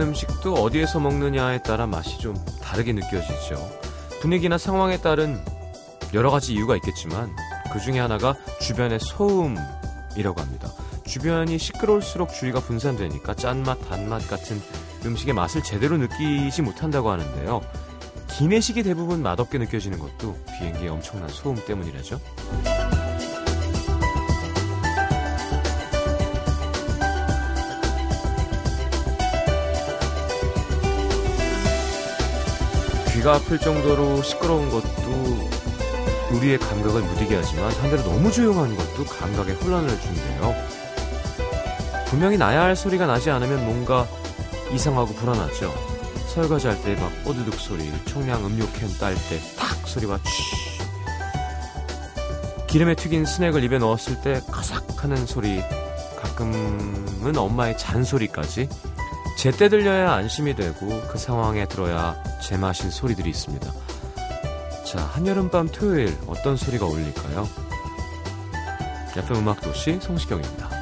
같은 음식도 어디에서 먹느냐에 따라 맛이 좀 다르게 느껴지죠. 분위기나 상황에 따른 여러 가지 이유가 있겠지만 그 중에 하나가 주변의 소음이라고 합니다. 주변이 시끄러울수록 주의가 분산되니까 짠맛, 단맛 같은 음식의 맛을 제대로 느끼지 못한다고 하는데요. 기내식이 대부분 맛없게 느껴지는 것도 비행기의 엄청난 소음 때문이라죠. 귀가 아플 정도로 시끄러운 것도 우리의 감각을 무디게 하지만 반대로 너무 조용한 것도 감각에 혼란을 주는데요. 분명히 나야 할 소리가 나지 않으면 뭔가 이상하고 불안하죠. 설거지 할 때 막 뽀드득 소리, 청량 음료캔 딸 때 탁 소리와 취. 기름에 튀긴 스낵을 입에 넣었을 때 가삭하는 소리, 가끔은 엄마의 잔소리까지 제때 들려야 안심이 되고 그 상황에 들어야 제맛인 소리들이 있습니다. 자, 한여름밤 토요일 어떤 소리가 어울릴까요? FM 음악도시 성시경입니다.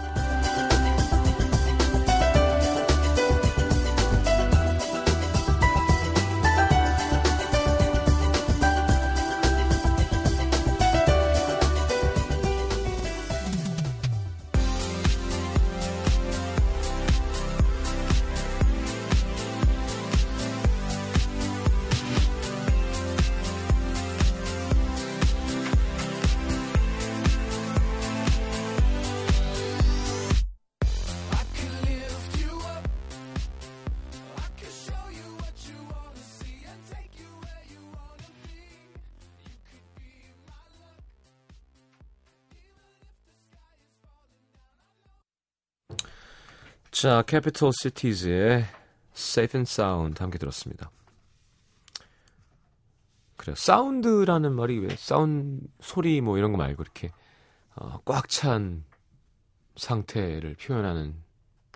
자, 캐피털 시티즈의 Safe and Sound 함께 들었습니다. 그래요. 사운드라는 말이 왜 사운 소리 뭐 이런 거 말고 이렇게 어, 꽉찬 상태를 표현하는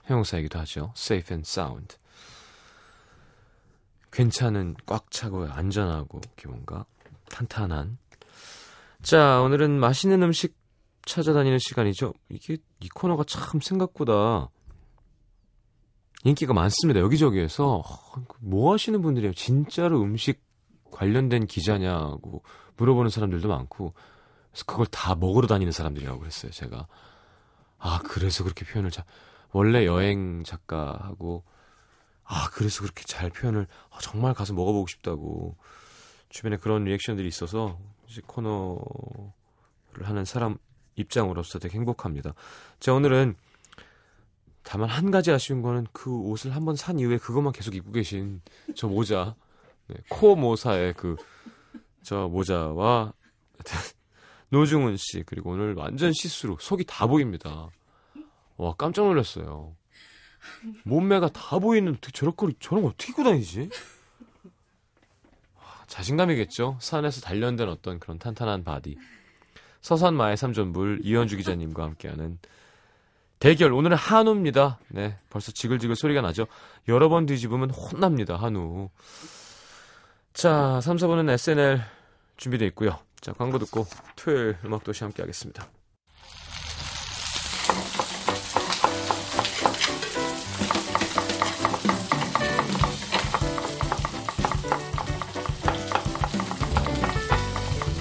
형용사이기도 하죠. Safe and Sound. 괜찮은 꽉 차고 안전하고 이렇게 뭔가 탄탄한. 자, 오늘은 맛있는 음식 찾아다니는 시간이죠. 이게 이 코너가 참 생각보다 인기가 많습니다. 여기저기에서 뭐 하시는 분들이에요? 진짜로 음식 관련된 기자냐고 물어보는 사람들도 많고 그래서 그걸 다 먹으러 다니는 사람들이라고 그랬어요. 제가 아 그래서 그렇게 표현을 잘 원래 여행 작가하고 아 그래서 그렇게 잘 표현을 아, 정말 가서 먹어보고 싶다고 주변에 그런 리액션들이 있어서 이제 코너를 하는 사람 입장으로서 되게 행복합니다. 자 오늘은 다만 한 가지 아쉬운 거는 그 옷을 한번 산 이후에 그것만 계속 입고 계신 저 모자, 네, 코 모사의 그 저 모자와 노중훈 씨 그리고 오늘 완전 시스루 속이 다 보입니다. 와 깜짝 놀랐어요. 몸매가 다 보이는 걸 저런 거 어떻게 입고 다니지? 자신감이겠죠. 산에서 단련된 어떤 그런 탄탄한 body. 서산 마의 삼존불 이현주 기자님과 함께하는 대결 오늘은 한우입니다. 네, 벌써 지글지글 소리가 나죠. 여러 번 뒤집으면 혼납니다. 한우. 자, 3, 4부는 SNL 준비되어 있고요. 자, 광고 듣고 토요일 음악 도시 함께 하겠습니다.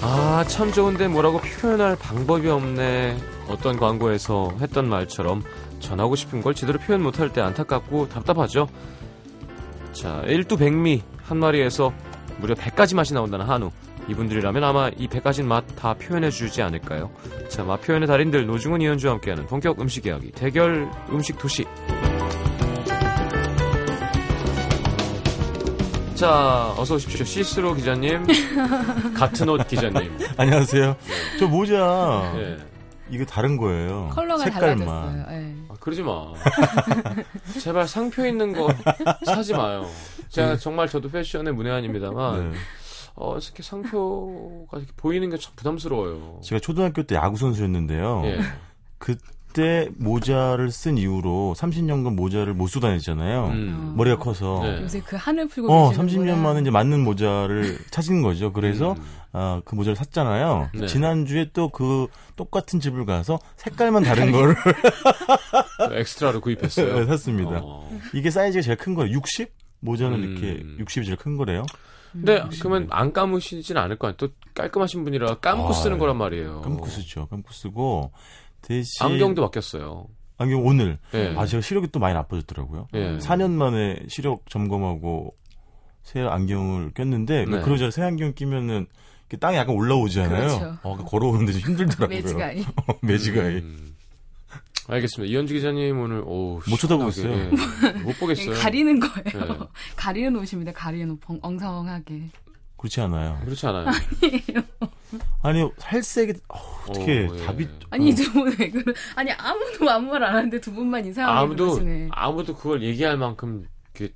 아, 참 좋은데 뭐라고 표현할 방법이 없네. 어떤 광고에서 했던 말처럼 전하고 싶은 걸 제대로 표현 못할 때 안타깝고 답답하죠. 자, 일두 백미 한 마리에서 무려 100가지 맛이 나온다는 한우. 이분들이라면 아마 이 100가지 맛 다 표현해 주지 않을까요? 자, 맛 표현의 달인들 노중훈 이현주와 함께하는 본격 음식 이야기 대결 음식 도시. 자, 어서 오십시오. 시스로 기자님, 같은 옷 기자님. 안녕하세요. 저 모자 예. 이거 다른 거예요. 컬러가 색깔만. 달라졌어요. 예. 아, 그러지 마. 제발 상표 있는 거 사지 마요. 제가 정말 저도 패션의 문외한입니다만, 네. 어, 이렇게 상표가 이렇게 보이는 게 참 부담스러워요. 제가 초등학교 때 야구 선수였는데요. 예. 그 그때 모자를 쓴 이후로 30년간 모자를 못 쓰고 다녔잖아요. 음. 머리가 커서. 네. 요새 그 한을 풀고 어, 계시는구나. 30년 만에 이제 맞는 모자를 찾은 거죠. 그래서 음. 아, 그 모자를 샀잖아요. 네. 지난주에 또 그 똑같은 집을 가서 색깔만 다른 거를 또 엑스트라로 구입했어요. 샀습니다. 어. 이게 사이즈가 제일 큰 거예요. 60? 모자는 음. 이렇게 60이 제일 큰 거래요. 근데 그러면 안 감으시진 않을 거 아니에요. 또 깔끔하신 분이라 감고 아, 쓰는 거란 말이에요. 감고 쓰죠. 감고 쓰고 대신 안경도 바뀌었어요. 안경 오늘 예. 아 제가 시력이 또 많이 나빠졌더라고요. 예. 4년 만에 시력 점검하고 새 안경을 꼈는데 네. 그러자 새 안경 끼면은 땅에 약간 올라오잖아요. 그렇죠. 어, 걸어오는데 좀 힘들더라고요. 매지가이. 매지가이. 음. 알겠습니다. 이현주 기자님 오늘 오, 못 쳐다보고 시원하게, 예. 못 보겠어요. 가리는 거예요. 네. 가리는 옷입니다. 가리는 옷. 벙- 엉성하게. 그렇지 않아요. 그렇지 않아요. 아니 살색이 어, 어떻게 어, 예. 답이 아니 이두분 왜 그러? 아니 아무도 아무 말 안 하는데 두 분만 이상하게 아무도 그러시네. 아무도 그걸 얘기할 만큼 이렇게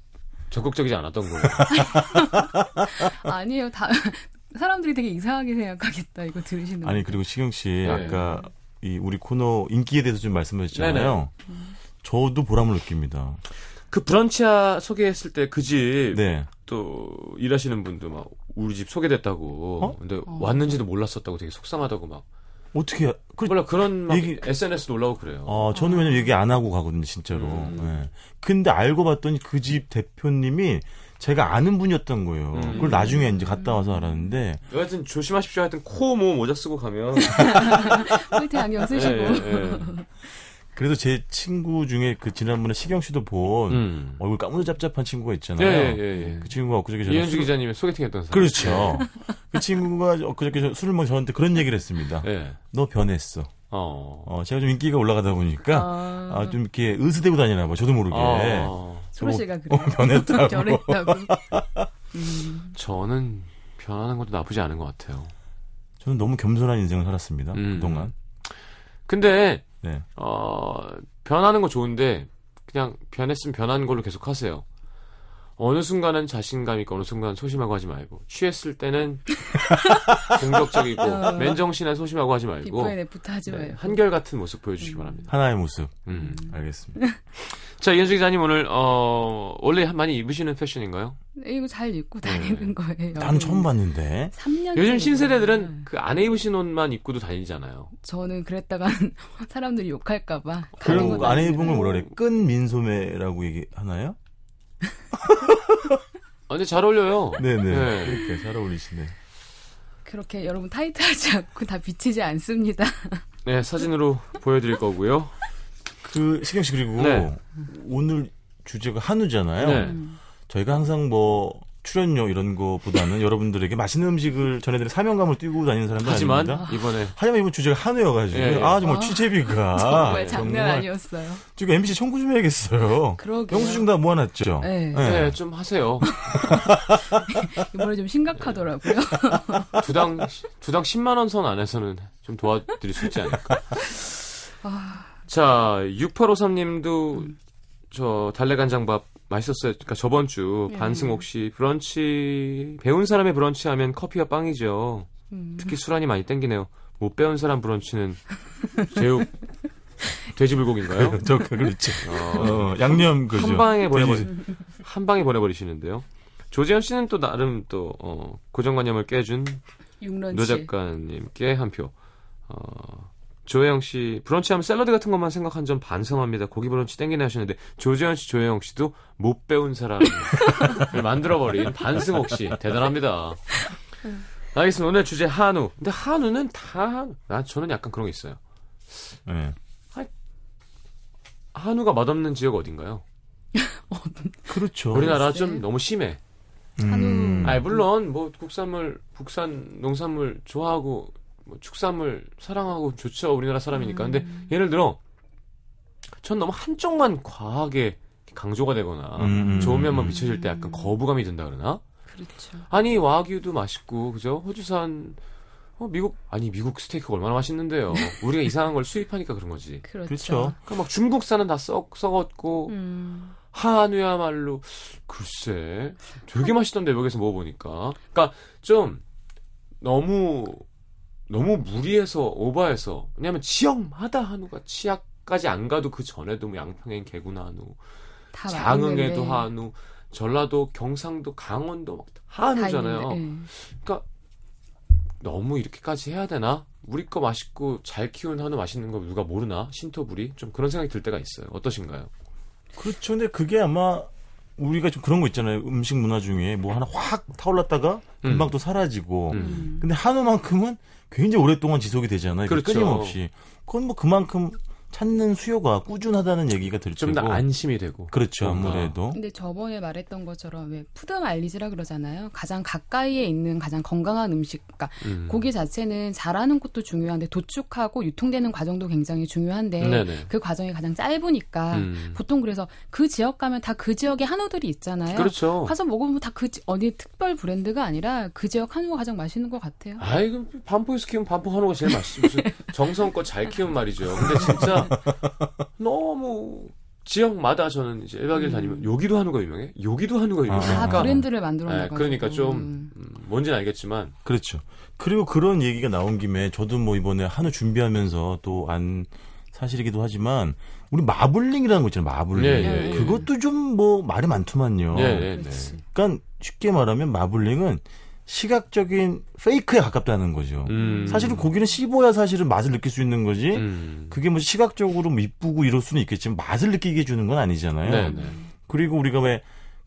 적극적이지 않았던 거고. 아니에요. 다 사람들이 되게 이상하게 생각하겠다. 이거 들으시는 아니 분. 그리고 시경 씨 네. 아까 이 우리 코너 인기에 대해서 좀 말씀하셨잖아요. 저도 보람을 느낍니다. 그 브런치아 소개했을 때 그 집또 네. 일하시는 분도 막 우리 집 소개됐다고. 어? 근데 어. 왔는지도 몰랐었다고 되게 속상하다고 막. 어떻게 그, 몰라 그런 막 얘기- SNS도 올라오고 그래요. 어, 저는 왜냐면 얘기 안 하고 가거든요, 진짜로. 음. 예. 근데 알고 봤더니 그 집 대표님이 제가 아는 분이었던 거예요. 음. 그걸 나중에 이제 갔다 와서 알았는데, 여하튼 조심하십시오. 하여튼 코모 모자 쓰고 가면 폴테 안경 쓰시고. 예, 예. 그래서 제 친구 중에 그 지난번에 시경 씨도 본 음. 얼굴 까무잡잡한 친구가 예, 있잖아요. 예, 예, 예. 그 친구가 엊그저께 저랑 이현주 술- 기자님의 소개팅했던 사람. 그렇죠. 그 친구가 엊그저께 저- 술을 먹어 저한테 그런 얘기를 했습니다. 예. 너 변했어. 어. 어, 제가 좀 인기가 올라가다 보니까, 아, 아, 좀 이렇게 의스대고 다니나 봐. 저도 모르게. 어. 소로 씨가 어, 그래요. 변했다고. 결했다고. 음. 저는 변하는 것도 나쁘지 않은 것 같아요. 저는 너무 겸손한 인생을 살았습니다. 음. 그동안. 근데 네. 어, 변하는 거 좋은데 그냥 변했으면 변하는 걸로 계속 하세요. 어느 순간은 자신감 있고 어느 순간은 소심하고 하지 말고 취했을 때는 공격적이고 어. 맨정신에 소심하고 하지 말고 before 하지 네, 마요. 한결 같은 모습 보여주시기 바랍니다. 하나의 모습. 음. 알겠습니다. 자 이현주 기자님 오늘 어, 원래 많이 입으시는 패션인가요? 네, 이거 잘 입고 다니는 거예요. 나는 처음 봤는데. 3년 요즘 신세대들은 그 안에 입으신 옷만 입고도 다니잖아요. 저는 그랬다가 사람들이 욕할까 봐 그런 거 안에 입은 걸 뭐라 그래? 끈 민소매라고 얘기하나요? 아, 근데 잘 어울려요. 네네. 네. 그러니까 잘 어울리시네. 그렇게 여러분 타이트하지 않고 다 비치지 않습니다. 네 사진으로 보여드릴 거고요. 그, 시경 씨, 그리고 네. 오늘 주제가 한우잖아요. 네. 음. 저희가 항상 뭐, 출연료 이런 거보다는 여러분들에게 맛있는 음식을 전해드릴 사명감을 띄고 다니는 사람들 하지만 아닙니다. 이번에 하지만 이번 주제가 한우여가지고 예, 예. 아 정말 아, 취재비가 정말 장난 아니었어요. 지금 MBC 청구 좀 해야겠어요. 그러게요. 영수증 다 모아놨죠. 네. 네, 좀 하세요. 이번에 좀 심각하더라고요. 두당 두당 10만 원 선 안에서는 좀 도와드릴 수 있지 않을까. 자, 6853님도 저 달래간장밥 맛있었어요. 그러니까 저번 주 네. 반승옥 씨 브런치 배운 사람의 브런치 하면 커피와 빵이죠. 음. 특히 술안이 많이 땡기네요. 못 배운 사람 브런치는 제육 돼지불고기인가요? 저 그렇죠. 어, 어, 양념 그죠. 한 방에 보내버리 한 방에 보내버리시는데요. 조재현 씨는 또 나름 또 어, 고정관념을 깨준. 노 작가님께 한 표. 어, 조혜영 씨 브런치 하면 샐러드 같은 것만 생각한 점 반성합니다. 고기 브런치 땡기네 하시는데 조재현 씨, 조혜영 씨도 못 배운 사람을 만들어버린 반승옥 씨 대단합니다. 알겠습니다. 오늘 주제 한우. 근데 한우는 다 한우. 나 저는 약간 그런 게 있어요. 네. 한우가 맛없는 지역 어딘가요? 그렇죠. 우리나라. 좀 너무 심해. 음. 아니 물론 뭐 국산물, 국산 농산물 좋아하고 뭐 축산물 사랑하고 좋죠 우리나라 사람이니까. 근데 음. 예를 들어 전 너무 한쪽만 과하게 강조가 되거나 음, 음, 좋은 면만 음. 비춰질 때 약간 거부감이 든다 그러나? 그렇죠. 아니 와규도 맛있고 그죠? 호주산 어, 미국 아니 미국 스테이크가 얼마나 맛있는데요. 우리가 이상한 걸 수입하니까 그런 거지. 그렇죠. 그렇죠. 그러니까 막 중국산은 다 썩 썩었고 음. 한우야말로 글쎄 되게 맛있던데 여기서 먹어보니까 그러니까 좀 너무 너무 무리해서 오버해서 왜냐하면 지역마다 한우가 취약 한우까지 안 가도 그 전에도 뭐 양평엔 개군 한우, 다 장흥에도 맛있는데. 한우, 전라도, 경상도, 강원도 막다 한우잖아요. 예. 너무 이렇게까지 해야 되나? 우리 거 맛있고 잘 키운 한우 맛있는 거 누가 모르나? 신토불이? 좀 그런 생각이 들 때가 있어요. 어떠신가요? 그렇죠. 근데 그게 아마 우리가 좀 그런 거 있잖아요. 음식 문화 중에 뭐 하나 확 타올랐다가 금방 음. 또 사라지고. 음. 음. 근데 한우만큼은 굉장히 오랫동안 지속이 되잖아요. 그렇죠. 끊임없이. 그건 뭐 그만큼 찾는 수요가 꾸준하다는 얘기가 될 테고. 안심이 되고. 그렇죠. 뭔가. 아무래도. 근데 저번에 말했던 것처럼 왜 food mileage라 그러잖아요. 가장 가까이에 있는 가장 건강한 음식, 그러니까 음. 고기 자체는 자라는 것도 중요한데 도축하고 유통되는 과정도 굉장히 중요한데 네네. 그 과정이 가장 짧으니까 음. 보통 그래서 그 지역 가면 다 그 지역의 한우들이 있잖아요. 그렇죠. 가서 먹으면 다 그 어디 특별 브랜드가 아니라 그 지역 한우가 가장 맛있는 것 같아요. 아이, 그 반포에서 키우면 반포 한우가 제일 맛있지. 무슨 정성껏 잘 키운 말이죠. 근데 진짜 너무 지역마다 저는 이제 1박 2일 음. 다니면 여기도 한우가 유명해? 여기도 한우가 유명해? 아, 다 그러니까- 브랜드를 만들어 네, 나가지고. 그러니까 좀 음. 음, 뭔지는 알겠지만 그렇죠. 그리고 그런 얘기가 나온 김에 저도 뭐 이번에 한우 준비하면서 또 안 사실이기도 하지만 우리 마블링이라는 거 있잖아요. 마블링. 예, 예, 예. 그것도 좀 뭐 말이 많더만요. 예, 예, 네. 그러니까 쉽게 말하면 마블링은 시각적인 페이크에 가깝다는 거죠. 음. 사실은 고기는 씹어야 사실은 맛을 느낄 수 있는 거지. 음. 그게 뭐 시각적으로 뭐 이쁘고 이럴 수는 있겠지만 맛을 느끼게 해주는 건 아니잖아요. 네, 네. 그리고 우리가 왜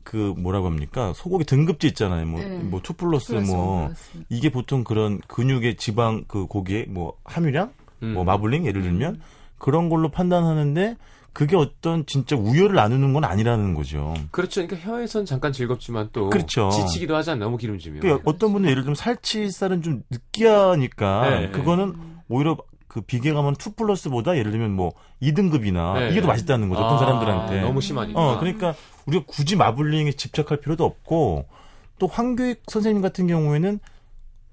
그 뭐라고 합니까 소고기 등급제 있잖아요. 뭐 네. 뭐투 플러스 플러스 뭐. 이게 보통 그런 근육의 지방 그 고기의 뭐 함유량 음. 뭐 마블링 예를 들면 그런 걸로 판단하는데 그게 어떤 진짜 우열을 나누는 건 아니라는 거죠. 그렇죠. 그러니까 혀에선 잠깐 즐겁지만 또 그렇죠. 지치기도 하잖아요. 너무 기름지면. 그러니까 어떤 분은 예를 들면 살치살은 좀 느끼하니까 네. 그거는 오히려 그 비계감은 2 플러스보다 예를 들면 뭐 2등급이나 네. 이게 더 맛있다는 거죠. 어떤 아, 사람들한테. 너무 심하니까. 어, 그러니까 우리가 굳이 마블링에 집착할 필요도 없고 또 황교익 선생님 같은 경우에는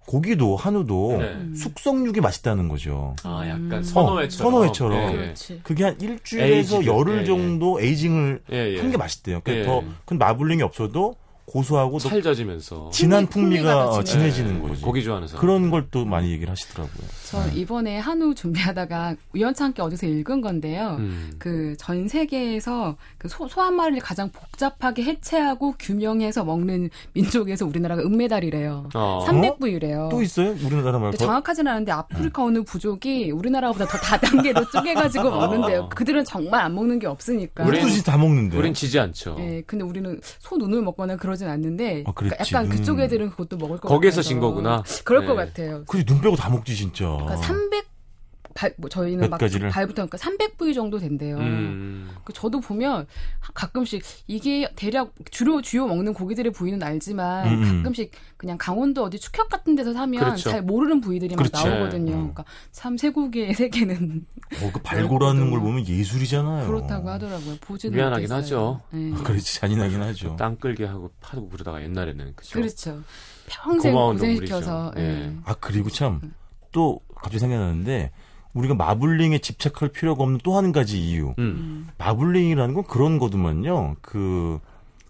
고기도 한우도 네. 숙성육이 맛있다는 거죠. 아, 약간 음. 선어회처럼. 어, 선어회처럼. 예, 예. 그렇지. 그게 한 일주일에서 aged. 열흘 예, 예. 정도 aging을 예, 예. 한 게 맛있대요. 그러니까 예. 더 큰 마블링이 없어도 고소하고 더 찰져지면서. 진한 풍미, 풍미가 풍미가 더 어. 진해지는 예, 거지. 고기 좋아하는 사람. 그런 걸 또 많이 얘기를 하시더라고요. 저 이번에 한우 준비하다가 우연찮게 어디서 읽은 건데요. 음. 그 전 세계에서 그 소, 소 한 마리를 가장 복잡하게 해체하고 규명해서 먹는 민족에서 우리나라가 은메달이래요. 어. 300부위래요. 또 있어요? 우리나라 말고. 정확하지는 않은데 아프리카 어느 부족이 우리나라보다 더 다단계로 쪼개가지고 먹는대요. 그들은 정말 안 먹는 게 없으니까. 우리도 다 먹는데. 우린 지지 않죠. 예, 근데 우리는 소 눈을 먹거나 그 러진 않는데 아. 그러니까 약간 그쪽 음. 애들은 그것도 먹을 것 거기에서 같아서. 진 거구나. 그럴 네. 것 같아요. 그눈 빼고 다 먹지 진짜. 그러니까 300 발, 뭐 저희는 몇막 가지를? 발부터 그러니까 300부위 정도 된대요. 음. 그 저도 보면 가끔씩 이게 대략 주로 주요 먹는 고기들의 부위는 알지만 음, 음. 가끔씩 그냥 강원도 어디 축협 같은 데서 사면 그렇죠. 잘 모르는 부위들이 막 그렇지. 나오거든요. 음. 그러니까 참 쇠고기의 세계는 어, 그 발골하는 걸 보면 예술이잖아요. 그렇다고 하더라고요. 보지는 미안하긴. 하죠. 네. 그렇지 잔인하긴 하죠. 땅 끌게 하고 파고 그러다가 옛날에는 그죠. 그렇죠. 평생 고마운 고생시켜서. 예. 예. 아 그리고 참 또 갑자기 생각나는데 우리가 마블링에 집착할 필요가 없는 또 한 가지 이유. 음. 마블링이라는 건 그런 거더만요. 그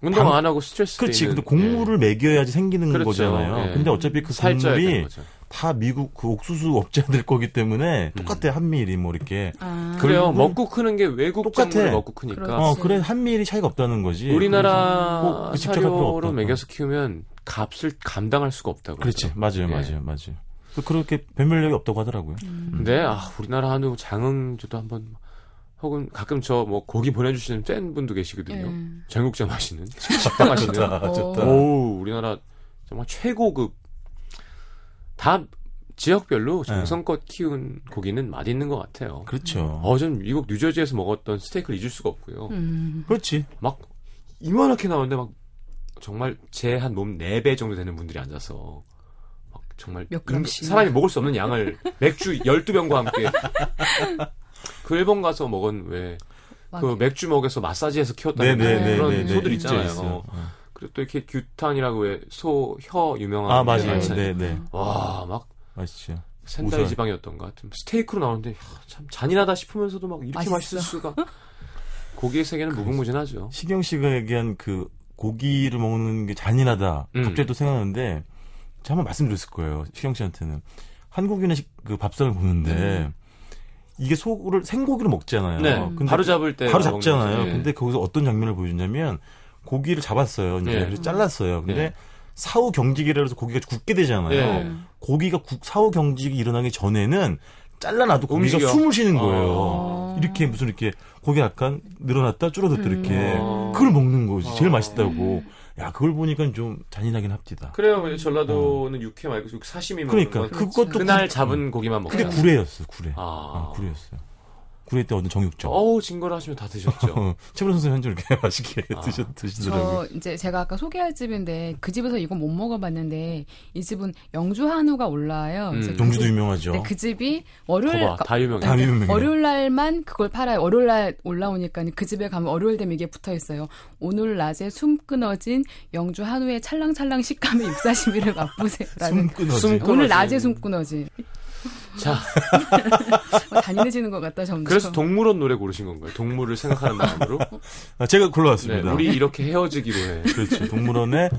운동 방- 안 하고 스트레스 그렇지. 있는- 근데 곡물을 먹여야지 생기는 그렇죠. 거잖아요. 예. 근데 어차피 그 곡물이. 다 미국 그 옥수수 업자들 거기 때문에 똑같아 한 미리 뭐 이렇게. 아, 그래요. 결국은 먹고 크는 게 외국 똑같아. 작물을 먹고 크니까. 그렇지. 어 그래 한 미리 차이가 없다는 거지. 우리나라 꼭그 집착할 필요 사료로. 먹여서 키우면 값을 감당할 수가 없다고. 그렇지. 맞아요, 예. 맞아요, 맞아요. 그래서 그렇게 변별력이 없다고 하더라고요. 근데 아 우리나라 한우 장흥주도 한번 혹은 가끔 저 뭐 고기 보내주시는 팬 분도 계시거든요. 예. 전국장 하시는 식당 하시는. 좋다, 좋다. 오 우리나라 정말 최고급 다 지역별로 정성껏 키운 고기는 맛있는 것 같아요. 그렇죠. 어, 전 미국 뉴저지에서 먹었던 스테이크를 잊을 수가 없고요. 음. 그렇지. 막 이만하게 나오는데 막 정말 제 한몸 4배 정도 되는 분들이 앉아서 막 정말 몇 그램씩. 인- 사람이 먹을 수 없는 양을 맥주 12병과 함께 그 일본 가서 먹은 왜 그. 맥주 먹여서 마사지해서 키웠다는 네네네. 그런 소들 있잖아요. 그리고 또 이렇게 규탄이라고 왜 소 혀 유명한 아게 맞아요. 네네. 와, 막 맛있죠. 센다이 우설. 지방이었던 것 같은 스테이크로 나오는데 야, 참 잔인하다 싶으면서도 막 이렇게 맛있어. 맛있을 수가. 고기의 세계는 무궁무진하죠. 시경 씨가 얘기한 그 고기를 먹는 게 잔인하다. 음. 갑자기 또 생각나는데 제가 한번 말씀드렸을 거예요. 시경 씨한테는 한국인의 식- 그 밥상을 보는데 이게 소를 생고기로 먹잖아요. 네. 근데 바로 잡을 때 바로 잡잖아요. 예. 근데 거기서 어떤 장면을 보여주냐면 고기를 잡았어요. 이제 예. 그래서 잘랐어요. 근데 예. 사후 경직이라 해서 고기가 굳게 되잖아요. 예. 고기가 국- 사후 경직이 일어나기 전에는 잘라놔도 고기가 움직여. 숨을 쉬는 거예요. 어. 이렇게 무슨 이렇게 고기 약간 늘어났다 줄어들다 이렇게 어. 그걸 먹는 거지. 제일 어. 맛있다고. 야 그걸 보니까 좀 잔인하긴 합디다. 그래요. 근데 전라도는 육회 말고 육 사시미 먹는 그러니까 건 그것도 그날 구- 잡은 고기만 그게 먹잖아요. 구례였어 구례. 아. 어, 구례였어요. 구례 때 얻은 정육점. 어우 진거를 하시면 다 드셨죠. 어, 최불 선생 현재 이렇게 맛있게 아. 드시, 드시더라고요. 저 이제 제가 아까 소개할 집인데 그 집에서 이건 못 먹어봤는데 이 집은 영주 한우가 올라와요. 음. 그 영주도 집- 유명하죠. 네, 그 집이 월요일 거봐 다 유명해. 다 유명해요. 월요일 날만 그걸 팔아요. 월요일 날 올라오니까 그 집에 가면 월요일 되면 이게 붙어 있어요. 오늘 낮에 숨 끊어진 영주 한우의 찰랑찰랑 식감의 육사시미를 맛보세요라는. 숨 끊어지. 숨 끊- 오늘 끊어진. 낮에 숨 끊어진. 자, 어, 잔인해지는 것 같다 점점. 그래서 동물원 노래 고르신 건가요? 동물을 생각하는 마음으로. 아, 제가 네, 골라왔습니다. 우리 이렇게 헤어지기로 해. 그렇죠. 동물원에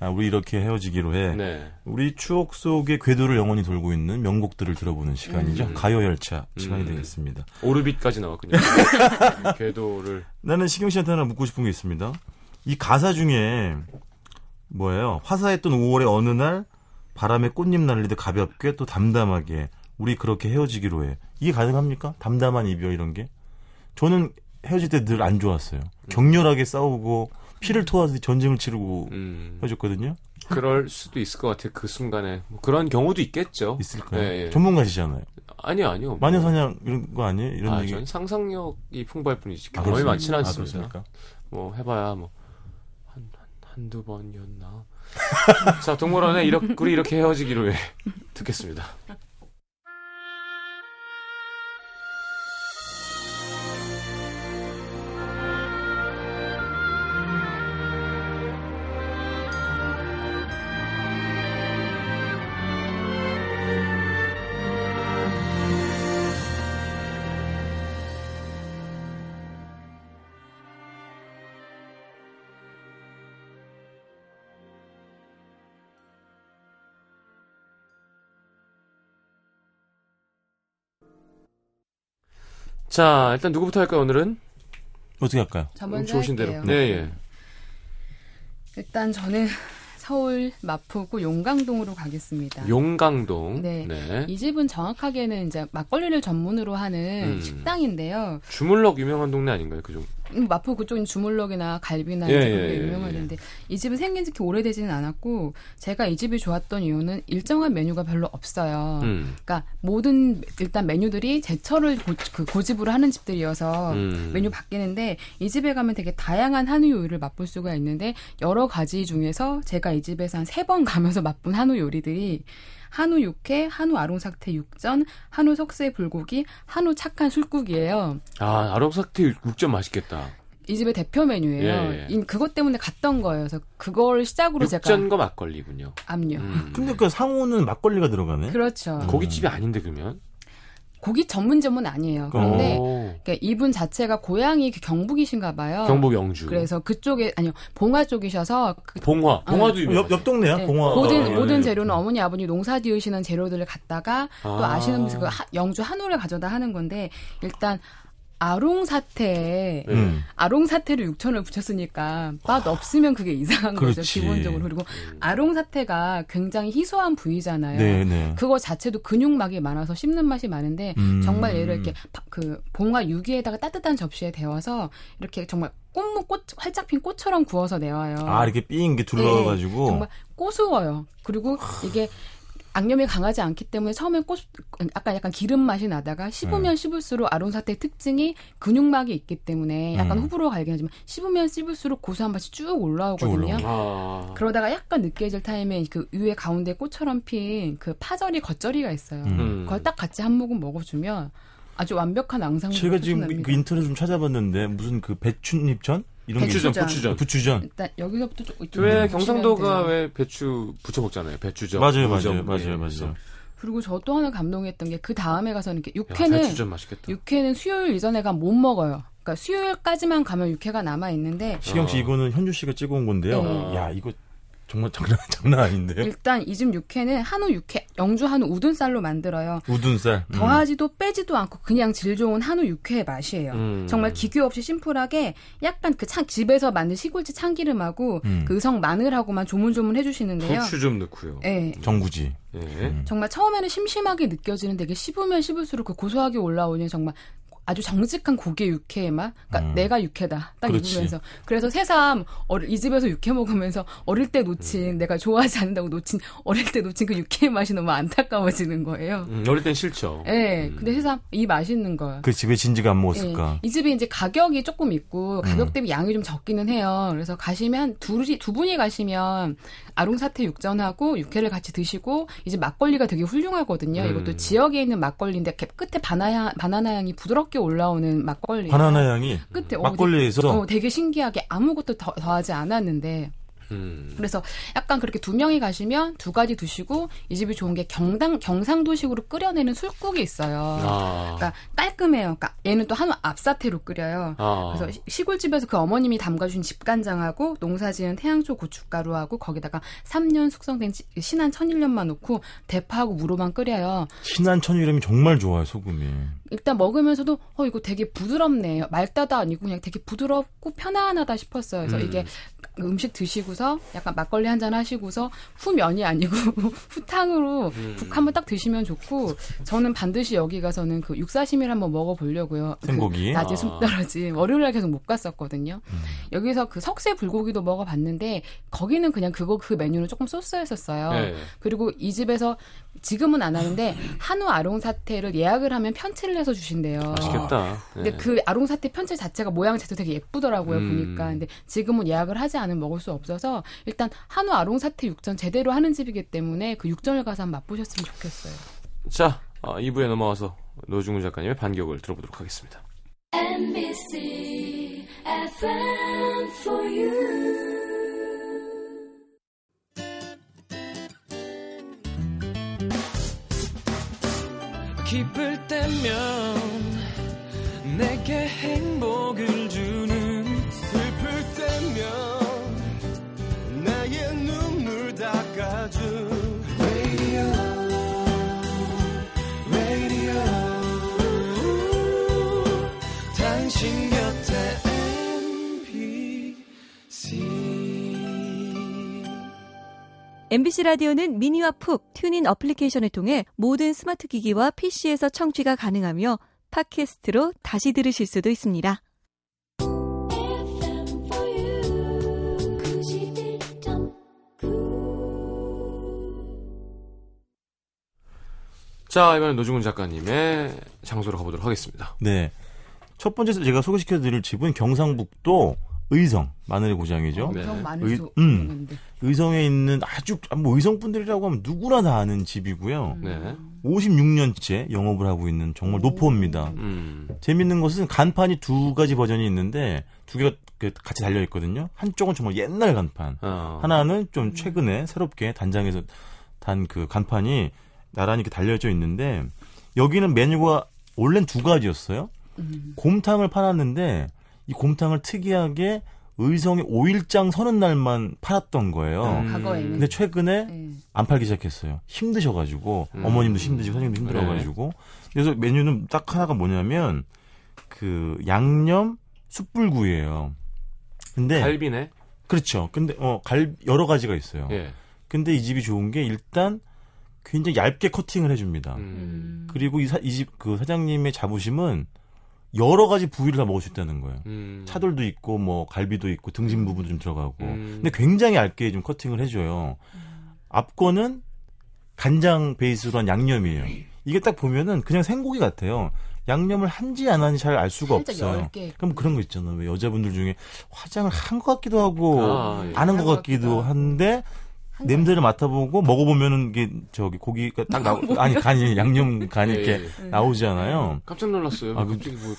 아, 우리 이렇게 헤어지기로 해. 네. 우리 추억 속의 궤도를 영원히 돌고 있는 명곡들을 들어보는 시간이죠. 음. 가요 열차 시간이 음. 되겠습니다. 오르빗까지 나왔군요. 궤도를. 나는 시경 씨한테 하나 묻고 싶은 게 있습니다. 이 가사 중에 뭐예요? 화사했던 5월의 어느 날 바람에 꽃잎 날리듯 가볍게 또 담담하게 우리 그렇게 헤어지기로 해. 이게 가능합니까? 담담한 이별 이런 게? 저는 헤어질 때 늘 안 좋았어요. 격렬하게 싸우고 피를 토하듯이 전쟁을 치르고 음, 헤어졌거든요. 그럴 수도 있을 것 같아요. 그 순간에. 뭐 그런 경우도 있겠죠. 있을까요? 네, 예. 전문가시잖아요. 아니요, 아니요. 마녀사냥 이런 거 아니에요? 이런 아, 얘기. 전 상상력이 풍부할 뿐이지. 아, 경험이 그렇습니까? 많지는 아, 않습니다. 그렇습니까? 뭐 해봐야 뭐 한, 한 한두 번이었나. 자 동물원에 이렇게 우리 이렇게 헤어지기로 해 듣겠습니다. 자 일단 누구부터 할까요 오늘은? 어떻게 할까요? 저 먼저 좋으신 할게요. 대로. 네 예. 일단 저는 서울 마포구 용강동으로 가겠습니다. 용강동. 네. 네. 이 집은 정확하게는 이제 막걸리를 전문으로 하는 음. 식당인데요. 주물럭 유명한 동네 아닌가요 그중? 음, 마포 그쪽은 주물럭이나 갈비나 예, 이제 예, 그런 게 예, 유명하던데 이 집은 생긴 지 그렇게 오래되지는 않았고 제가 이 집이 좋았던 이유는 일정한 메뉴가 별로 없어요. 음. 그러니까 모든 일단 메뉴들이 제철을 고, 그 고집으로 하는 집들이어서 음. 메뉴 바뀌는데 이 집에 가면 되게 다양한 한우 요리를 맛볼 수가 있는데 여러 가지 중에서 제가 이 집에서 한 세 번 가면서 맛본 한우 요리들이 한우 육회, 한우 아롱삭태 육전, 한우 석쇠 불고기, 한우 착한 술국이에요. 아 아롱삭태 육전 맛있겠다. 이 집의 대표 메뉴예요. 예, 예. 이- 그것 때문에 갔던 거예요. 그래서 그걸 시작으로 제가 육전과 막걸리군요. 압류. 음. 근데 그 상호는 막걸리가 들어가네. 그렇죠. 고깃집이 아닌데 그러면? 고기 전문점은 아니에요. 그런데 오. 그러니까 이분 자체가 고향이 그 경북이신가 봐요. 경북 영주. 그래서 그쪽에 아니요 봉화 쪽이셔서 그 봉화. 봉화도 유명. 옆, 옆 동네야, 네, 공화. 모든 어, 모든 네. 재료는 어머니 아버님 농사 지으시는 재료들을 갖다가 또 아. 아시는 분이 그 하- 영주 한우를 가져다 하는 건데 일단 아롱 사태에 네. 음. 아롱 사태를 육천을 붙였으니까 맛 없으면 그게 이상한 거죠 그렇지. 기본적으로 그리고 아롱 사태가 굉장히 희소한 부위잖아요. 네, 네. 그거 자체도 근육막이 많아서 씹는 맛이 많은데 음. 정말 얘를 이렇게 파- 그 봉화 유기에다가 따뜻한 접시에 데워서 이렇게 정말 꽃무 꽃 활짝 핀 꽃처럼 구워서 내와요. 아, 이렇게 삥게 둘러가가지고. 네, 정말 고소워요. 그리고 이게 양념이 강하지 않기 때문에 처음엔 꽃, 약간 약간 기름 맛이 나다가 씹으면 씹을수록 아롱사태의 특징이 근육막이 있기 때문에 약간 음. 호불호 갈긴 하지만 씹으면 씹을수록 고소한 맛이 쭉 올라오거든요. 쭉 아. 그러다가 약간 느끼해질 타임에 그 위에 가운데 꽃처럼 핀 그 파절이 겉절이가 있어요. 음. 그걸 딱 같이 한 모금 먹어주면 아주 완벽한 앙상블 제가 지금 그 인터넷 좀 찾아봤는데 무슨 그 배춧잎전 이런 부추전, 배추전. 게 부추전. 부추전. 일단 여기서부터 좀 이쪽으로 왜 경상도가. 왜 배추 부쳐 먹잖아요. 배추전. 맞아요, 무전. 맞아요, 예, 맞아요. 맞아요. 그리고 저 또 하나 감동했던 게 그 다음에 가서는 이렇게 야, 육회는 배추전 맛있겠다. 육회는 수요일 이전에 가면 못 먹어요. 그러니까 수요일까지만 가면 육회가 남아 있는데 시경 씨 어. 이거는 현주 씨가 찍어온 건데요. 네. 야 이거 정말 장난 장난 아닌데요. 일단 이 집 육회는 한우 육회, 영주 한우 우둔살로 만들어요. 우둔살. 음. 더하지도 빼지도 않고 그냥 질 좋은 한우 육회의 맛이에요. 음. 정말 기교 없이 심플하게 약간 그 참, 집에서 만든 시골집 참기름하고 음. 그 의성 마늘하고만 조문조문 해주시는데요. 후추 좀 넣고요. 네, 정구지. 예. 음. 정말 처음에는 심심하게 느껴지는 되게 씹으면 씹을수록 그 고소하게 올라오는 정말 아주 정직한 고기의 육회의 맛. 그러니까 음. 내가 육회다. 딱 그렇지. 입으면서. 그래서 새삼 어리- 이 집에서 육회 먹으면서 어릴 때 놓친 음. 내가 좋아하지 않는다고 놓친 어릴 때 놓친 그 육회의 맛이 너무 안타까워지는 거예요. 음, 어릴 땐 싫죠. 예. 음. 근데 새삼 이 맛있는 거예요. 그 집에 진지가 안 먹었을까. 예. 이 집이 이제 가격이 조금 있고 가격 음. 대비 양이 좀 적기는 해요. 그래서 가시면 둘이 두 분이 가시면 아롱사태 육전하고 육회를 같이 드시고 이제 막걸리가 되게 훌륭하거든요. 음. 이것도 지역에 있는 막걸리인데 끝에 바나나 바나나 향이 부드럽게 올라오는 막걸리. 바나나 향이 끝에 어, 막걸리에서 되게, 어, 되게 신기하게 아무것도 더, 더하지 않았는데 음. 그래서 약간 그렇게 두 명이 가시면 두 가지 드시고 이 집이 좋은 게 경당 경상도식으로 끓여내는 술국이 있어요. 아. 그러니까 깔끔해요. 그러니까 얘는 또 한우 앞사태로 끓여요. 아. 그래서 시- 시골집에서 그 어머님이 담가준 집간장하고 농사지은 태양초 고춧가루하고 거기다가 3년 숙성된 지- 신한 천일염만 넣고 대파하고 무로만 끓여요. 신한 천일염이 정말 좋아요 소금이. 일단 먹으면서도 어 이거 되게 부드럽네. 맑다다 아니고 그냥 되게 부드럽고 편안하다 싶었어요. 그래서 음. 이게 음식 드시고 서 약간 막걸리 한 잔 하시고서 후면이 아니고 후탕으로 음. 국 한번 딱 드시면 좋고 저는 반드시 여기 가서는 그 육사시미를 한번 먹어보려고요. 그 생고기? 낮에 아. 숨 떨어진 월요일날 계속 못 갔었거든요. 음. 여기서 그 석쇠 불고기도 먹어봤는데 거기는 그냥 그거 그 메뉴는 조금 소스였었어요. 네. 그리고 이 집에서 지금은 안 하는데 한우 아롱 사태를 예약을 하면 편지를 해서 주신대요. 맛있겠다. 근데 네. 그 아롱 사태 편지 자체가 모양 자체도 되게 예쁘더라고요 음. 보니까. 근데 지금은 예약을 하지 않으면 먹을 수 없어서 일단 한우 아롱 사태 육전 제대로 하는 집이기 때문에 그 육전을 가서 한번 맛보셨으면 좋겠어요. 자, 어, 2부에 넘어와서 노중훈 작가님의 반격을 들어보도록 하겠습니다. NBC FM for you. 기쁠 때면 내게 행복을 당신 곁에 MBC MBC 라디오는 mini와 pooq, TuneIn 어플리케이션을 통해 모든 스마트 기기와 PC에서 청취가 가능하며 팟캐스트로 다시 들으실 수도 있습니다. FM for you. 91.9. 자, 이번엔 노중훈 작가님의 장소로 가보도록 하겠습니다. 네. 첫 번째 제가 소개시켜드릴 집은 경상북도 의성 마늘의 고장이죠. 네. 엄청 많은 의- 수 음. 의성에 있는 아주 뭐 의성 분들이라고 하면 누구나 다 아는 집이고요. 네. 56년째 영업을 하고 있는 정말 노포입니다. 음. 재밌는 것은 간판이 두 가지 버전이 있는데 두 개가 그 같이 달려 있거든요. 한쪽은 정말 옛날 간판, 어. 하나는 좀 최근에 새롭게 단장해서 단 그 간판이 나란히 이렇게 달려져 있는데 여기는 메뉴가 원래는 두 가지였어요. 음. 곰탕을 팔았는데 이 곰탕을 특이하게 의성의 5일장 서는 날만 팔았던 거예요. 음. 과거에는. 근데 최근에 네. 안 팔기 시작했어요. 힘드셔가지고 음. 어머님도 힘드시고 사장님도 힘들어가지고 그래서 메뉴는 딱 하나가 뭐냐면 그 양념 숯불구이예요. 근데 갈비네. 그렇죠. 근데 어갈 여러 가지가 있어요. 예. 근데 이 집이 좋은 게 일단 굉장히 얇게 커팅을 해줍니다. 음. 그리고 이 집 그 사장님의 자부심은 여러 가지 부위를 다 먹을 수 있다는 거예요. 음. 차돌도 있고 뭐 갈비도 있고 등심 부분도 좀 들어가고 음. 근데 굉장히 얇게 좀 커팅을 해줘요 앞 거는 간장 베이스로 한 양념이에요 이게 딱 보면은 그냥 생고기 같아요 양념을 한지 안 한지 잘 알 수가 없어요. 그럼 그런 거 있잖아요 왜 여자분들 중에 화장을 한 것 같기도 하고 아, 예. 안한 것 같기도 한데 한 냄새를 맡아보고 먹어보면은 이게 저기 고기가 딱 나오 아니 간이 양념 간이 예, 이렇게 예. 나오잖아요 깜짝 놀랐어요. 아, 그- 갑자기 뭐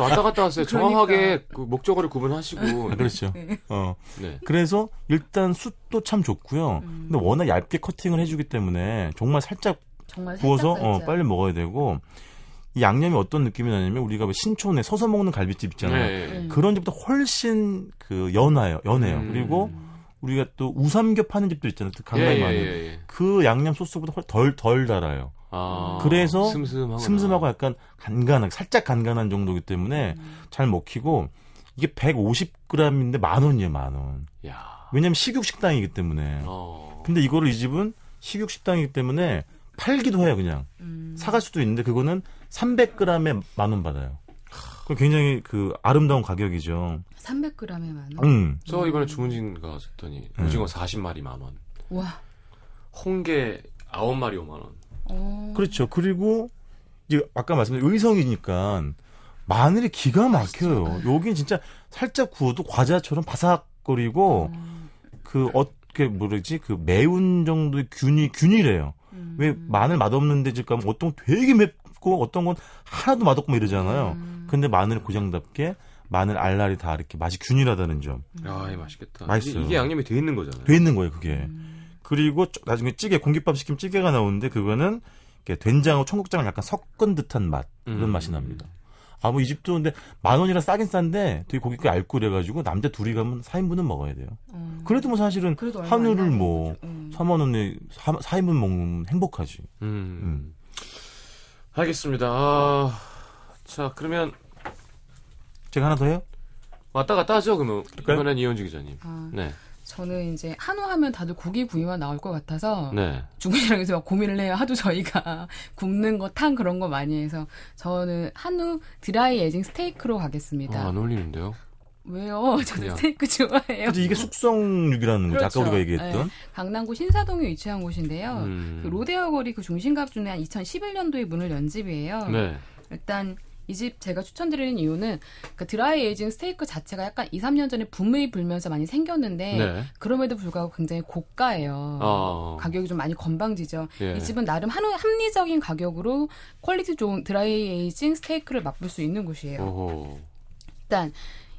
왔다 갔다 왔어요. 정확하게 그 목적어를 구분하시고. 아, 그렇죠 네. 어 네. 그래서 일단 숯도 참 좋고요. 음. 근데 워낙 얇게 커팅을 해주기 때문에 정말 살짝 정말 구워서 살짝 어, 살짝. 빨리 먹어야 되고 이 양념이 어떤 느낌이 나냐면 우리가 왜 신촌에 서서 먹는 갈비집 있잖아요. 네. 음. 그런 집보다 훨씬 그 연해요. 연해요. 음. 그리고 우리가 또 우삼겹 파는 집도 있잖아요. 또 강남에 예, 많은. 예, 예, 예. 그 양념 소스보다 훨- 덜, 덜 달아요. 아, 그래서 슴슴하고 슴슴하고 약간 간간하게, 살짝 간간한 정도기 때문에 잘 먹히고, 이게 150g인데 만 원이에요, 만 원. 야. 왜냐면 식육 식당이기 때문에. 어. 근데 이거를 이 집은 식육 식당이기 때문에 팔기도 해요, 그냥. 음. 사갈 수도 있는데 그거는 300g에 만 원 받아요. 그 굉장히 그 아름다운 가격이죠. 300g에 만 원. 음. 저 이번에 주문진 갔더니 음. 오징어 40마리 만 원, 와. 홍게 9마리 5만 원. 어. 그렇죠. 그리고 이제 아까 말씀드린 의성이니까 마늘이 기가 막혀요. 여긴 진짜 살짝 구워도 과자처럼 바삭거리고 음. 그 어떻게 뭐라지 그 매운 정도의 균이 균이래요. 음. 왜 마늘 맛없는 데 집 가면 어떤 건 되게 맵 고 어떤 건 하나도 맛없고 뭐 이러잖아요. 음. 근데 마늘 고장답게 마늘 알알이 다 이렇게 맛이 균일하다는 점. 야, 이 맛있겠다. 맛있어요. 이게, 이게 양념이 돼 있는 거잖아요. 돼 있는 거예요, 그게. 음. 그리고 쪼- 나중에 찌개, 공깃밥 시키면 찌개가 나오는데 그거는 이렇게 된장하고 청국장을 약간 섞은 듯한 맛. 그런 음. 맛이 납니다. 아, 뭐 이 집도 근데 만 원이라 싸긴 싼데 되게 고기가 얇고 그래가지고 남자 둘이 가면 4인분은 먹어야 돼요. 어. 그래도 뭐 사실은 한우를 뭐. 음. 3만 원에 4, 4인분 먹으면 행복하지. 음. 음. 알겠습니다. 아, 자, 그러면 제가 하나 더 해요? 왔다 갔다 하죠, 그러면. 그럴까요? 이번엔 이현주 기자님. 아, 네. 저는 이제 한우 하면 다들 고기 구이만 나올 것 같아서 네. 막 고민을 해요. 하도 저희가 굽는 거, 탕 그런 거 많이 해서 저는 한우 드라이 에징 스테이크로 가겠습니다. 어, 안 어울리는데요? 왜요? 저도 그냥. 스테이크 좋아해요. 그치, 이게 숙성육이라는 거죠. 그렇죠. 아까 우리가 얘기했던. 네. 강남구 신사동에 위치한 곳인데요. 음. 그 로데오 거리 그 중심가쯤에 한 2011년도에 문을 연 집이에요. 네. 일단 이 집 제가 추천드리는 이유는 그 드라이 에이징 스테이크 자체가 약간 2, 3년 전에 붐이 불면서 많이 생겼는데 네. 그럼에도 불구하고 굉장히 고가예요. 어. 가격이 좀 많이 건방지죠. 예. 이 집은 나름 한, 합리적인 가격으로 quality 좋은 dry aging 스테이크를 맛볼 수 있는 곳이에요. 오호. 일단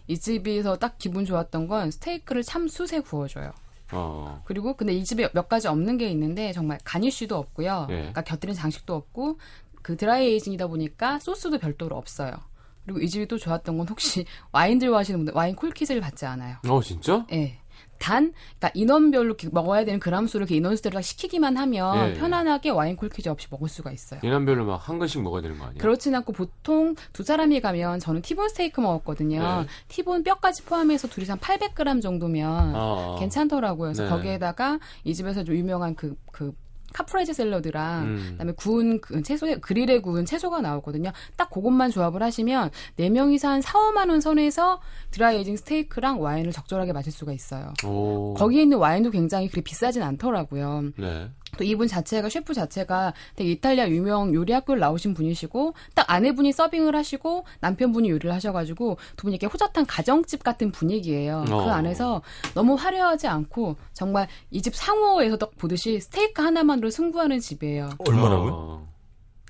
이 집에서 딱 기분 좋았던 건 스테이크를 참 숯에 구워줘요. 어. 그리고 근데 이 집에 몇 가지 없는 게 있는데 정말 garnish도 없고요. 예. 그러니까 곁들인 장식도 없고 그 dry aging이다 보니까 소스도 별도로 없어요. 그리고 이 집이 또 좋았던 건 혹시 와인 들 좋아하시는 분들 와인 corkage를 받지 않아요. 어, 진짜? 예. 단, 그러니까 인원별로 먹어야 되는 그람 수를 이렇게 인원수대로 딱 시키기만 하면 예. 편안하게 와인 콜키즈 없이 먹을 수가 있어요. 인원별로 막 한 근씩 먹어야 되는 거 아니에요? 그렇진 않고 보통 두 사람이 가면 저는 티본 스테이크 먹었거든요. 네. 티본 뼈까지 포함해서 둘이서 한 800g 정도면 아. 괜찮더라고요. 그래서 네. 거기에다가 이 집에서 좀 유명한 그, 그, Caprese 샐러드랑 음. 그다음에 구운 그 채소 그릴에 구운 채소가 나오거든요. 딱 그것만 조합을 하시면 네 명이서 한 4, 5만 원 선에서 dry aging 스테이크랑 와인을 적절하게 마실 수가 있어요. 오. 거기에 있는 와인도 굉장히 그렇게 비싸진 않더라고요. 네. 또 이분 자체가 셰프 자체가 되게 이탈리아 유명 요리 학교를 나오신 분이시고 딱 아내분이 서빙을 하시고 남편분이 요리를 하셔가지고 두 분이 이렇게 호젓한 가정집 같은 분위기예요. 어. 그 안에서 너무 화려하지 않고 정말 이 집 상호에서 딱 보듯이 스테이크 하나만으로 승부하는 집이에요. 얼마라고요?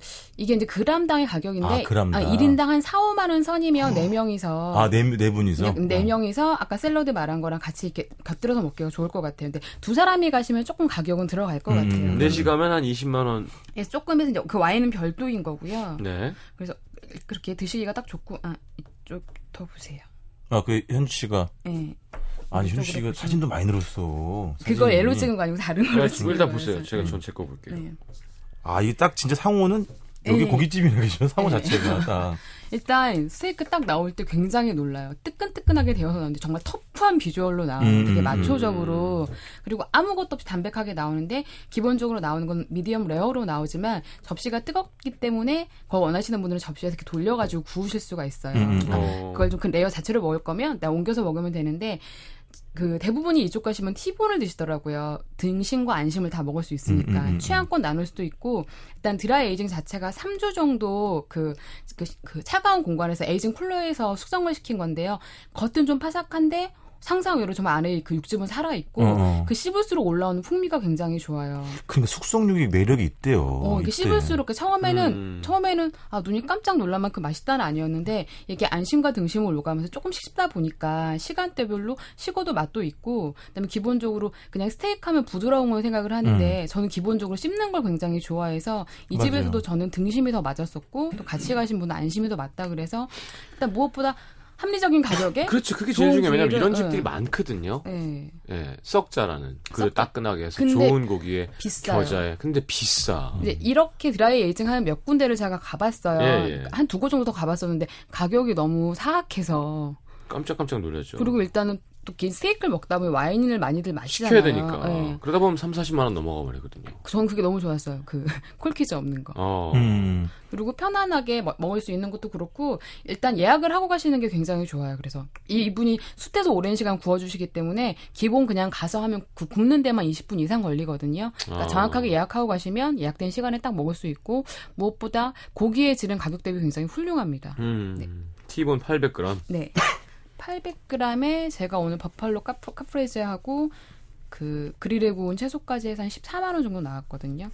어. 이게 이제 그람당의 가격인데 아, 그람당. 1인당 한 4, 5만 원 선이면 네 명이서 아, 네, 네 분이서? 네 어. 명이서 아까 샐러드 말한 거랑 같이 이렇게 곁들여서 먹기가 좋을 것 같아요. 근데 두 사람이 가시면 조금 가격은 들어갈 것 음, 같아요. 음. 넷이 가면 한 20만 원. 그래서 조금 해서 이제 그 와인은 별도인 거고요. 네. 그래서 그렇게 드시기가 딱 좋고 아 이쪽 더 보세요. 아, 그 현주 씨가. 예. 아니, 현주 씨가 보시면. 사진도 많이 늘었어. 그걸. 애로 찍은 거 아니고 다른 걸로 야, 찍은 일단 거라서. 보세요. 제가 네. 전체 거 볼게요. 네. 아, 이게 딱 진짜 상호는 여기 네. 고깃집이네, 그죠? 상호 네. 자체가 딱. 일단 스테이크 딱 나올 때 굉장히 놀라요. 뜨끈뜨끈하게 되어서 나오는데 정말 터프한 비주얼로 나와요. 음, 되게 음, 마초적으로 그리고 아무것도 없이 담백하게 나오는데 기본적으로 나오는 건 미디엄 레어로 나오지만 접시가 뜨겁기 때문에 그거 원하시는 분들은 접시에서 이렇게 돌려가지고 구우실 수가 있어요. 음, 음. 그러니까 어. 그걸 좀 그 레어 자체를 먹을 거면 나 옮겨서 먹으면 되는데 그 대부분이 이쪽 가시면 티본을 드시더라고요. 등심과 안심을 다 먹을 수 있으니까 음, 음, 음, 음. 취향껏 나눌 수도 있고 일단 dry aging 자체가 3주 정도 그, 그, 그 차가운 공간에서 aging cooler에서 숙성을 시킨 건데요. 겉은 좀 파삭한데 상상외로 좀 안에 그 육즙은 살아 있고 어, 어. 그 씹을수록 올라오는 풍미가 굉장히 좋아요. 그러니까 숙성육이 매력이 있대요. 어, 이게. 씹을수록 그 처음에는 음. 처음에는 아 눈이 깜짝 놀랄 만큼 맛있다는 아니었는데 이게 안심과 등심을 오가면서 조금씩 씹다 보니까 시간대별로 식어도 맛도 있고 그다음에 기본적으로 그냥 스테이크 하면 부드러운 걸 생각을 하는데 저는 기본적으로 씹는 걸 굉장히 좋아해서 이 음. 맞아요. 집에서도 저는 등심이 더 맞았었고 또 같이 가신 분은 안심이 더 맞다 그래서 일단 무엇보다 합리적인 가격에 그렇죠. 그게 제일 중요해요. 왜냐면 이런 집들이 예. 많거든요. 예, 예, 썩자라는 그. 따끈하게 해서 좋은 고기에 비싸요. 겨자에. 근데 비싸. 이제 이렇게 dry aging 하는 몇 군데를 제가 가봤어요. 예, 예. 한두 곳 정도 더 가봤었는데 가격이 너무 사악해서 깜짝깜짝 놀랐죠. 그리고 일단은 또긴 스테이크를 먹다 보면 와인을 많이들 시켜야 마시잖아요. 되니까. 예. 그러다 보면 3, 40만 원 넘어가 버리거든요. 전 그게 너무 좋았어요. 그 콜키즈 없는 거. 어. 음. 그리고 편안하게 먹- 먹을 수 있는 것도 그렇고 일단 예약을 하고 가시는 게 굉장히 좋아요. 그래서 이- 이분이 숯에서 오랜 시간 구워주시기 때문에 기본 그냥 가서 하면 그 굽는 데만 20분 이상 걸리거든요. 그러니까 아. 정확하게 예약하고 가시면 예약된 시간에 딱 먹을 수 있고 무엇보다 고기의 질은 가격 대비 굉장히 훌륭합니다. 음. 티본 800g. 네. 800g에 제가 오늘 버팔로 카프, 카프레제하고 그 그릴에 구운 채소까지 해서 한 14만 원 정도 나왔거든요.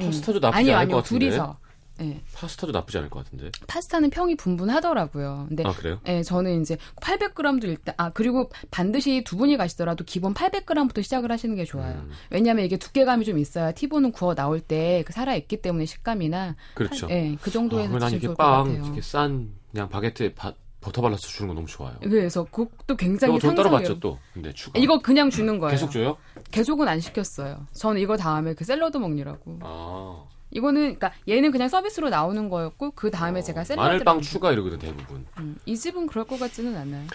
음. 파스타도 나쁘지 아니요, 않을 아니요. 것 같은데. 둘이서. 네. 파스타도 나쁘지 않을 것 같은데. 파스타는 평이 분분하더라고요. 근데 아, 그래요? 예, 저는 이제 800g도 일단 아 그리고 반드시 두 분이 가시더라도 기본 800g부터 시작을 하시는 게 좋아요. 음. 왜냐하면 이게 두께감이 좀 있어야 티본은 구워 나올 때 그 살아 있기 때문에 식감이나 그렇죠. 예, 그 정도에서 아, 난 드시면 좋을 것 빵, 같아요. 이렇게 싼 그냥 바게트에 바- 버터 발라서 주는 거 너무 좋아요. 그래서 그것도 굉장히 돈 따로 받죠 또. 근데 추가. 이거 그냥 주는 거예요. 계속 줘요? 계속은 안 시켰어요. 저는 이거 다음에 그 샐러드 먹느라고. 아. 이거는 그러니까 얘는 그냥 서비스로 나오는 거였고 그 다음에 제가 샐러드 어, 마늘빵 추가 이러거든 대부분. 음, 이 집은 그럴 것 같지는 않아요.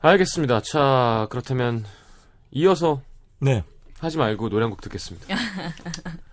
알겠습니다. 자 그렇다면 이어서 네. 하지 말고 노래 한 곡 듣겠습니다.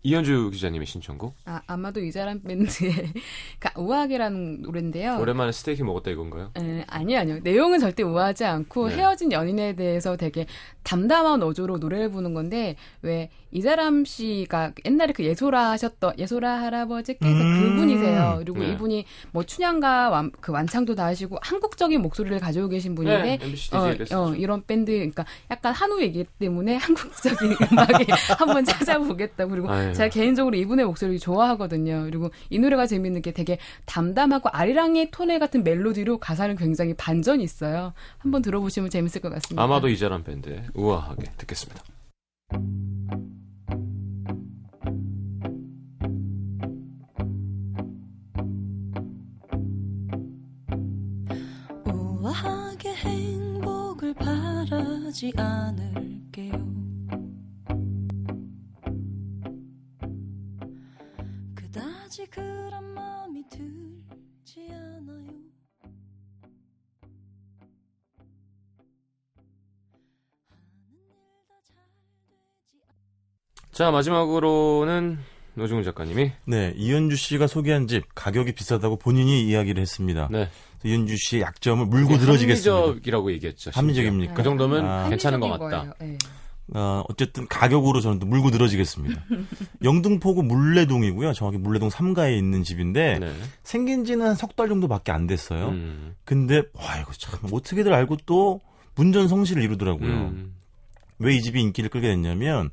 자 이현주 기자님의 신청곡. 아, 아마도 이자란 밴드의 그 우아하게라는 노래인데요. 오랜만에 스테이크 먹었다 이건가요? 에, 아니요, 아니요. 내용은 절대 우아하지 않고 네. 헤어진 연인에 대해서 되게 담담한 어조로 노래를 부는 건데 왜 이자람 씨가 옛날에 그 예소라 하셨던 예소라 할아버지께서 음. 그분이세요. 그리고 네. 이분이 뭐 춘향가 완, 그 완창도 다 하시고 한국적인 목소리를 가지고 계신 분인데 네, MBC 어, 어, 이런 밴드, 그러니까 약간 한우 얘기 때문에 한국적인 음악에 한번 찾아보겠다. 그리고 아유. 제가 개인적으로 이분의 목소리 좋아하거든요. 그리고 이 노래가 재밌는 게 되게 담담하고 아리랑의 톤의 같은 멜로디로 가사는 굉장히 반전이 있어요. 한번 들어보시면 재밌을 것 같습니다. 아마도 이자란 밴드 우아하게 듣겠습니다. 우아하게 행복을 바라지 않을게요. 그런 마음이 들지 않아요. 자 마지막으로는 노중훈 작가님이 네. 이현주 씨가 소개한 집 가격이 비싸다고 본인이 이야기를 했습니다. 네 이현주 씨의 약점을 물고 늘어지겠습니다. 합리적이라고 얘기했죠. 심지어. 합리적입니까? 그 정도면 아. 괜찮은 것 같다. 거예요. 예. 어, 어쨌든 가격으로 저는 또 물고 늘어지겠습니다. 영등포구 물레동이고요. 정확히 물레동 3가에 있는 집인데 네. 생긴 지는 한 석 달 정도밖에 안 됐어요. 음. 근데 와 이거 참 어떻게들 알고 또 문전성시를 이루더라고요. 음. 왜이 집이 인기를 끌게 됐냐면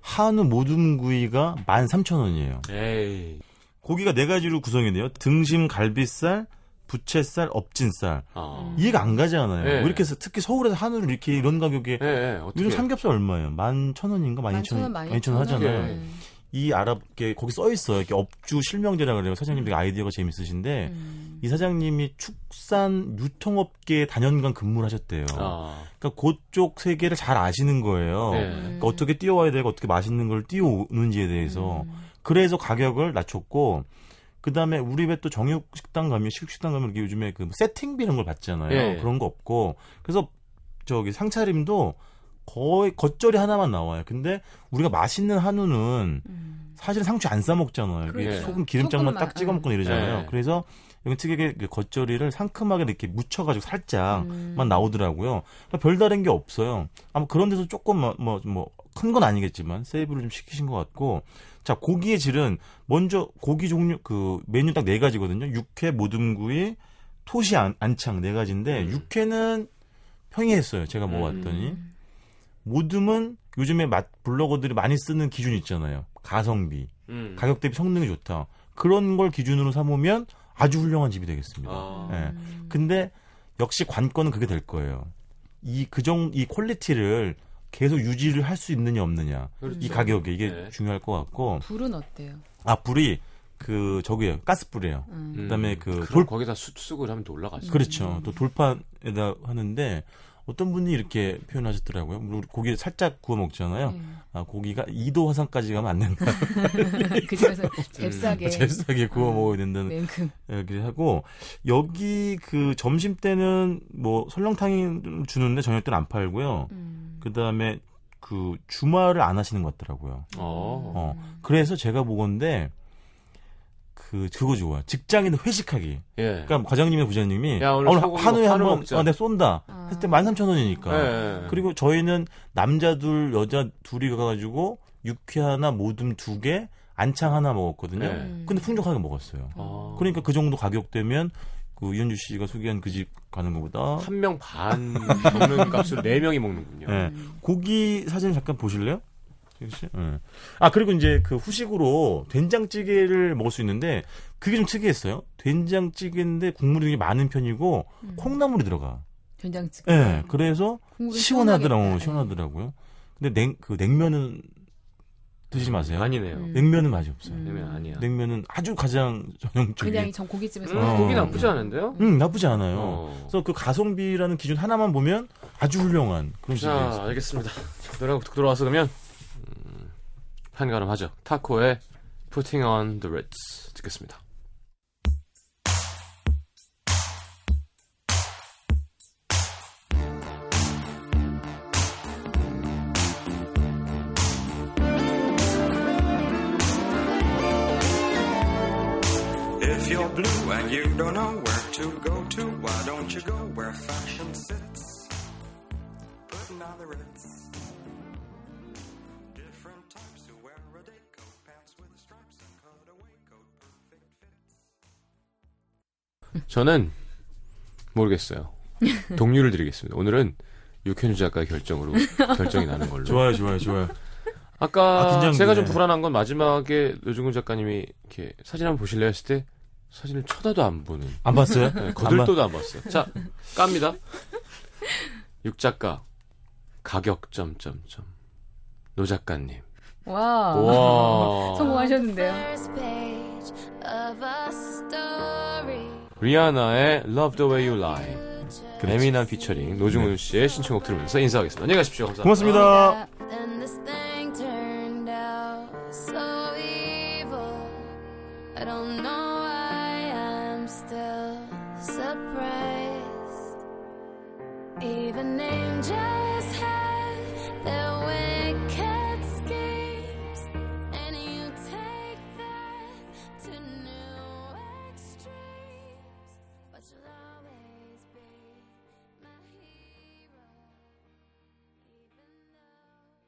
한우 모둠구이가 13,000원이에요. 에이. 고기가 네 가지로 구성이 돼요. 등심, 갈비살, 부채살, 업진살. 아. 이해가 안 가잖아요. 네. 왜 이렇게 해서 특히 서울에서 한우를 이렇게 이런 가격에 예, 예, 어떻게. 요즘 삼겹살 얼마예요? 11,000원인가? 12,000원, 12,000원 하잖아요. 네. 이 아랍 게 거기 써 있어요. 이렇게 업주 실명제라 그래요. 사장님 되게 아이디어가 재밌으신데 음. 이 사장님이 축산 유통업계에 단연간 근무를 하셨대요. 아. 그러니까 그쪽 세계를 잘 아시는 거예요. 네. 그러니까 어떻게 띄워야 되고 어떻게 맛있는 걸 띄워오는지에 대해서 음. 그래서 가격을 낮췄고 그 다음에 우리 왜 또 정육 식당 가면 식육 식당 가면 이렇게 요즘에 그 세팅비 이런 걸 받잖아요. 예. 그런 거 없고 그래서 저기 상차림도 거의 겉절이 하나만 나와요. 근데 우리가 맛있는 한우는 음. 사실 상추 안 싸 먹잖아요. 이게 그렇죠. 소금 기름장만 딱 찍어 먹고 이러잖아요. 네. 그래서 여기 특이하게 그 겉절이를 상큼하게 이렇게 묻혀가지고 살짝만 음. 나오더라고요. 그러니까 별다른 게 없어요. 아마 그런 데서 조금 뭐 뭐 큰 건 아니겠지만 세이브를 좀 시키신 것 같고 자 고기의 질은 먼저 고기 종류 그 메뉴 딱 네 가지거든요. 육회, 모둠구이, 토시 안, 안창 네 가지인데 음. 육회는 평이했어요. 제가 먹어봤더니 음. 모둠은 요즘에 맛 블로거들이 많이 쓰는 기준 있잖아요. 가성비, 음. 가격 대비 성능이 좋다. 그런 걸 기준으로 삼으면 아주 훌륭한 집이 되겠습니다. 아. 예. 근데 역시 관건은 그게 될 거예요. 이 그정 이 quality를 계속 유지를 할 수 있느냐 없느냐. 그렇죠. 이 가격에 이게 네. 중요할 것 같고 불은 어때요? 아 불이 그 저기에요 가스불이에요. 음. 그다음에 그 돌 거기다 숯을 하면 또 올라가죠. 그렇죠. 또 돌판에다 하는데 어떤 분이 이렇게 표현하셨더라고요. 우리 고기 살짝 구워 먹잖아요. 네. 아, 고기가 2도 화상까지 가면 안 된다. 그 집에서 잽싸게 잽싸게 구워 먹어야 된다는 냉큼 얘기를 하고 여기 그 점심 때는 뭐 설렁탕이 주는데 저녁 때는 안 팔고요. 음. 그다음에 그 주말을 안 하시는 것 같더라고요. 어. 어. 그래서 제가 보건데 그 그거 좋아. 직장인 회식하기. 예. 그러니까 과장님의 부장님이 야, 오늘 오늘 한우에 한우 한번. 어, 내 쏜다. 했을 때 13,000원이니까. 예. 그리고 저희는 남자 둘, 여자 둘이 가 가지고 육회 하나, 모듬 두 개, 안창 하나 먹었거든요. 네. 근데 풍족하게 먹었어요. 아. 그러니까 그 정도 가격대면 그 이현주 씨가 소개한 그 집 가는 것보다 한 명 반 먹는 값을 네 명이 먹는군요. 예. 고기 사진 잠깐 보실래요? 예. 아 그리고 이제 그 후식으로 된장찌개를 먹을 수 있는데 그게 좀 특이했어요. 된장찌개인데 국물이 되게 많은 편이고 음. 콩나물이 들어가. 된장찌개. 예. 그래서 시원하더라고. 시원하더라고요. 근데 냉 그 냉면은 드시지 마세요. 아니네요. 음. 냉면은 맛이 없어요. 음. 냉면 아니야. 냉면은 아주 가장 전형적인. 그냥 전 고깃집에서 음, 어. 고기 나쁘지 않은데요? 음 나쁘지 않아요. 어. 그래서 그 가성비라는 기준 하나만 보면 아주 훌륭한 그런 자, 집이에요. 알겠습니다. 자, 노래가 듣고 들어와서 그러면 음, 한가름 하죠. 타코의 Putting on the Ritz 듣겠습니다. Blue and you don't know where to go to, why don't you go where fashion sits? Putting on the ritz. Different types who wear a day coat, pants with stripes, and cutaway coat, perfect fits. 저는 모르겠어요. 동료를 드리겠습니다. 오늘은 육현주 작가의 결정으로 결정이 나는 걸로. 좋아요, 좋아요, 좋아요. 아까 아. 제가 좀 불안한 건 마지막에 노중훈 작가님이 이렇게 사진 한번 보실래요 했을 때 사진을 쳐다도 안 보는 안 봤어요? 네, 거들떠도 안 봤어요. 자, 깝니다. 육 작가 가격 점점점 노 작가님. 와. 와. 성공하셨는데요. 리한나의 Love the Way You Lie. 에미난 피처링 노중훈 씨의 신청곡 들으면서 인사하겠습니다. 안녕히 가십시오. 감사합니다. 고맙습니다.